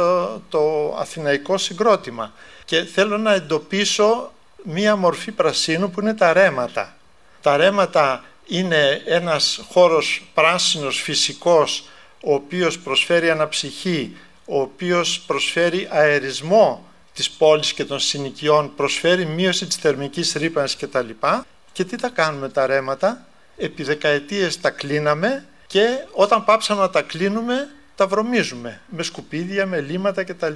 το αθηναϊκό συγκρότημα. Και θέλω να εντοπίσω μία μορφή πρασίνου που είναι τα ρέματα. Τα ρέματα είναι ένας χώρος πράσινος φυσικός ο οποίος προσφέρει αναψυχή, ο οποίος προσφέρει αερισμό της πόλης και των συνοικιών, προσφέρει μείωση της θερμικής ρήπανσης κτλ. Και τι τα κάνουμε τα ρέματα, επί δεκαετίες τα κλείναμε και όταν πάψαμε να τα κλείνουμε τα βρωμίζουμε με σκουπίδια, με λίματα κτλ.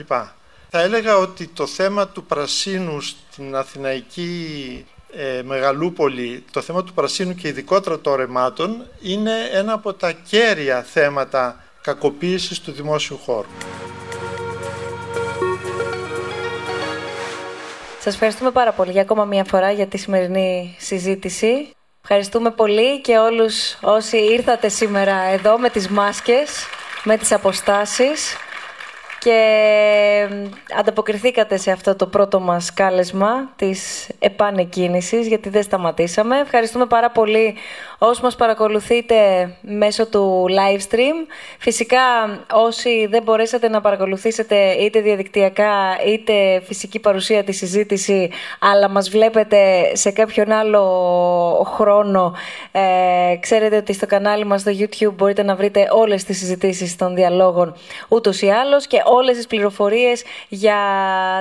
Θα έλεγα ότι το θέμα του πρασίνου στην Αθηναϊκή ε, Μεγαλούπολη, το θέμα του πρασίνου και ειδικότερα των ρεμάτων είναι ένα από τα κέρια θέματα κακοποίησης του δημόσιου χώρου. Σας ευχαριστούμε πάρα πολύ για ακόμα μία φορά για τη σημερινή συζήτηση. Ευχαριστούμε πολύ και όλους όσοι ήρθατε σήμερα εδώ με τις μάσκες, με τις αποστάσεις και ανταποκριθήκατε σε αυτό το πρώτο μας κάλεσμα της επανεκκίνησης γιατί δεν σταματήσαμε. Ευχαριστούμε πάρα πολύ όσοι μας παρακολουθείτε μέσω του live stream. Φυσικά όσοι δεν μπορέσατε να παρακολουθήσετε είτε διαδικτυακά είτε φυσική παρουσία της συζήτηση αλλά μας βλέπετε σε κάποιον άλλο χρόνο ε, ξέρετε ότι στο κανάλι μας στο YouTube μπορείτε να βρείτε όλες τις συζητήσεις των διαλόγων ούτως ή άλλως και όλες τις πληροφορίες για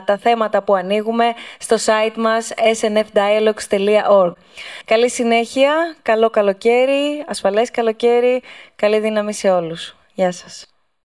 τα θέματα που ανοίγουμε στο site μας snfdialogues.org. Καλή συνέχεια, καλό καλοκαίρι, ασφαλές καλοκαίρι, καλή δύναμη σε όλους. Γεια σας.